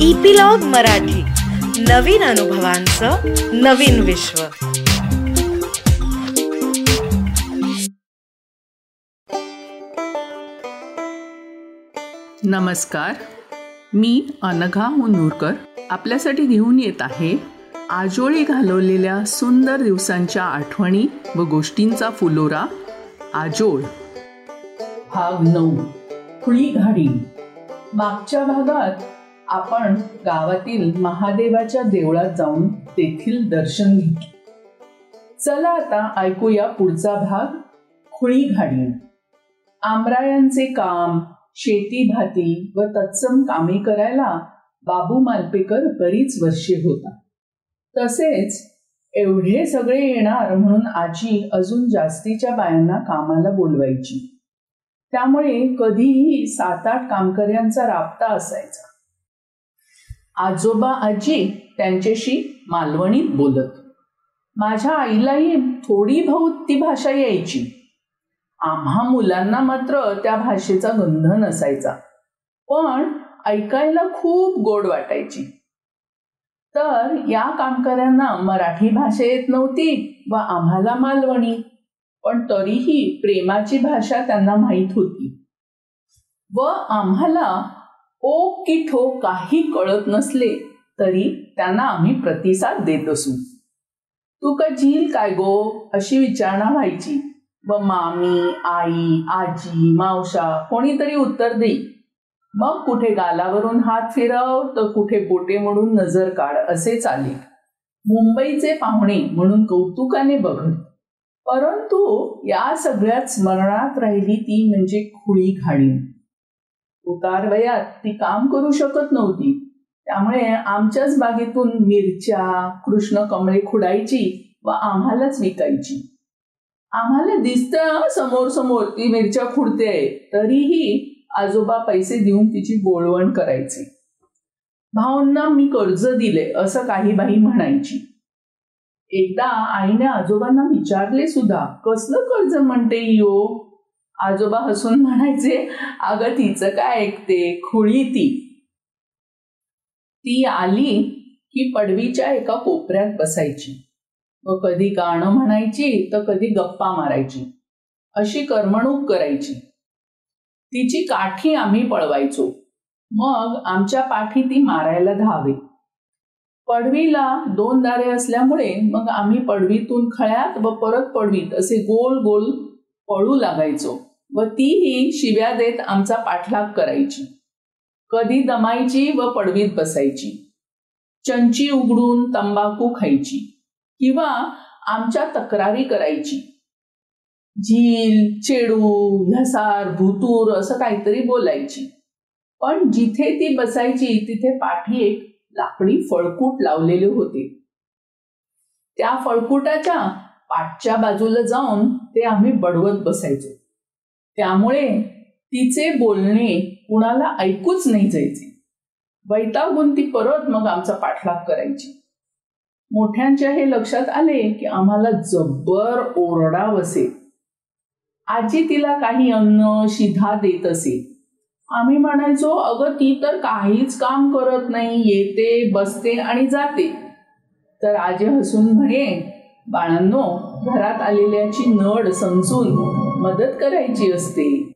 Epilogue Marathi. नवीन अनुभवांचं नवीन विश्व. नमस्कार. मी अनघा मुनूरकर. आपल्यासाठी घेऊन येत आहे आजोळी घालवलेल्या सुंदर दिवसांच्या आठवणी व गोष्टींचा फुलोरा आजोळ. भाग नऊ. खुळी घाडी. मागच्या भागात आपण गावातील महादेवाच्या देवळात जाऊन तेथील दर्शन घेतले चला आता ऐकूया पुढचा भाग खुळी घाडी आमरायांचे काम शेती भाती व तत्सम कामे करायला बाबू मालपेकर बरीच वर्षे होता. तसेच एवढे सगळे येणार म्हणून आजी अजून जास्तीच्या बायांना कामाला बोलवायची. त्यामुळे कधीही सात आठ कामकर्यांचा राबता असायचा. आजोबा आजी त्यांच्याशी मालवणीत बोलत. माझ्या आईलाही थोडी बहुत ती भाषा यायची. आम्हा मुलांना मात्र त्या भाषेचा गंध नसायचा. पण ऐकायला खूप गोड वाटायची. तर या कामकऱ्यांना मराठी भाषा येत नव्हती व आम्हाला मालवणी. पण तरीही प्रेमाची भाषा त्यांना माहीत होती. व आम्हाला ओ की ठो काही कळत नसले तरी त्यांना आम्ही प्रतिसाद देत असू. तू का झील काय गो? अशी विचारणा व्हायची. व मामी आई आजी मावशा कोणीतरी उत्तर देई मग कुठे गालावरून हात फिरव तर कुठे बोटे म्हणून नजर काढ असे चाले. मुंबईचे पाहुणे म्हणून कौतुकाने बघत. परंतु या सगळ्यात स्मरणात राहिली ती म्हणजे खुळी घाणी उतार वयात ती काम करू शकत नव्हती. त्यामुळे आमच्याच बागेतून मिरच्या कृष्ण कमळे खुडायची व आम्हालाच विकायची. आम्हाला दिसतं समोर समोर ती मिरच्या खुडते तरीही आजोबा पैसे देऊन तिची बोळवण करायचे. भाऊंना मी कर्ज दिले असं काही बाई म्हणायची. एकदा आईने आजोबांना विचारले सुद्धा कसलं कर्ज म्हणते यो? आजोबा हसून म्हणायचे अगं तिचं काय ऐकते? खुळी ती. ती आली की पडवीच्या एका कोपऱ्यात बसायची. व कधी गाणं म्हणायची तर कधी गप्पा मारायची. अशी करमणूक करायची. तिची काठी आम्ही पळवायचो. मग आमच्या पाठी ती मारायला धावे. पडवीला दोन दारे असल्यामुळे मग आम्ही पडवीतून खळ्यात व परत पडवीत असे गोल गोल पळू लागायचो. व तीही शिव्या देत आमचा पाठलाग करायची. कधी दमायची व पडवीत बसायची. चंची उघडून तंबाखू खायची किंवा आमच्या तक्रारी करायची. झील चेडू ह्यासार भूतूर असं काहीतरी बोलायची. पण जिथे ती बसायची तिथे पाठी एक लाकडी फळकूट लावलेले होते. त्या फळकुटाच्या पाठच्या बाजूला जाऊन ते आम्ही बडवत बसायचो. त्यामुळे तिचे बोलणे कुणाला ऐकूच नाही जायचे. वैतागून ती परत मग आमचा पाठलाग करायची. मोठ्यांच्या हे लक्षात आले की आम्हाला जब्बर ओरडाव असे आजी तिला काही अन्न शिधा देत असे. आम्ही म्हणायचो अगं ती तर काहीच काम करत नाही येते बसते आणि जाते. तर आजी हसून म्हणे बाळांनो घरात आलेल्याची नड समजून मदत करायची असते.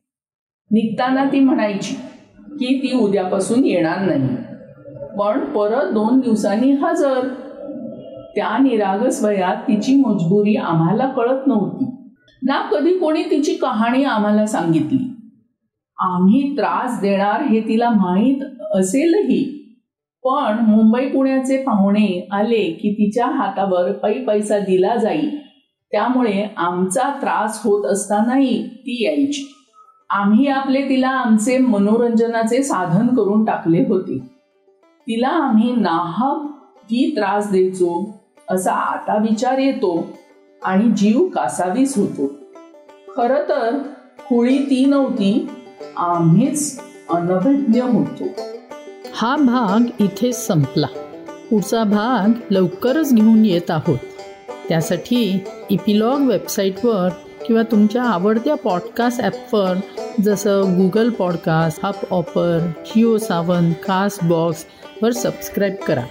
निघताना ती म्हणायची की ती उद्यापासून येणार नाही. पण परत दोन दिवसांनी हजर. त्या निरागस वयात तिची मजबुरी आम्हाला कळत नव्हती. ना कधी कोणी तिची कहाणी आम्हाला सांगितली. आम्ही त्रास देणार हे तिला माहीत असेलही. पण मुंबई पुण्याचे पाहुणे आले की तिच्या हातावर पै पैसा दिला जाईल त्यामुळे आमचा त्रास होत असतानाही ती यायची. आम्ही आपले तिला आमचे मनोरंजनाचे साधन करून टाकले होते. तिला आम्ही नाहक ती त्रास द्यायचो असा आता विचार येतो आणि जीव कासावीस होतो. खर तर खोळी ती नव्हती आम्हीच अनभिज्ञ होतो. हा भाग इथे संपला. पुढचा भाग लवकरच घेऊन येत आहोत. त्यासाठी इपिलॉग वेबसाईटवर किंवा तुमच्या आवडत्या पॉडकास्ट ॲपवर जसं गुगल पॉडकास्ट हप ऑपर जिओ सावन कास्ट बॉक्सवर सबस्क्राईब करा.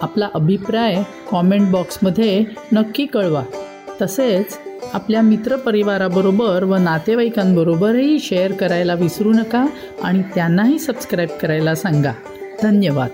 आपला अभिप्राय कॉमेंट बॉक्समध्ये नक्की कळवा. तसेच आपल्या मित्रपरिवाराबरोबर व नातेवाईकांबरोबरही शेअर करायला विसरू नका आणि त्यांनाही सबस्क्राईब करायला सांगा. धन्यवाद.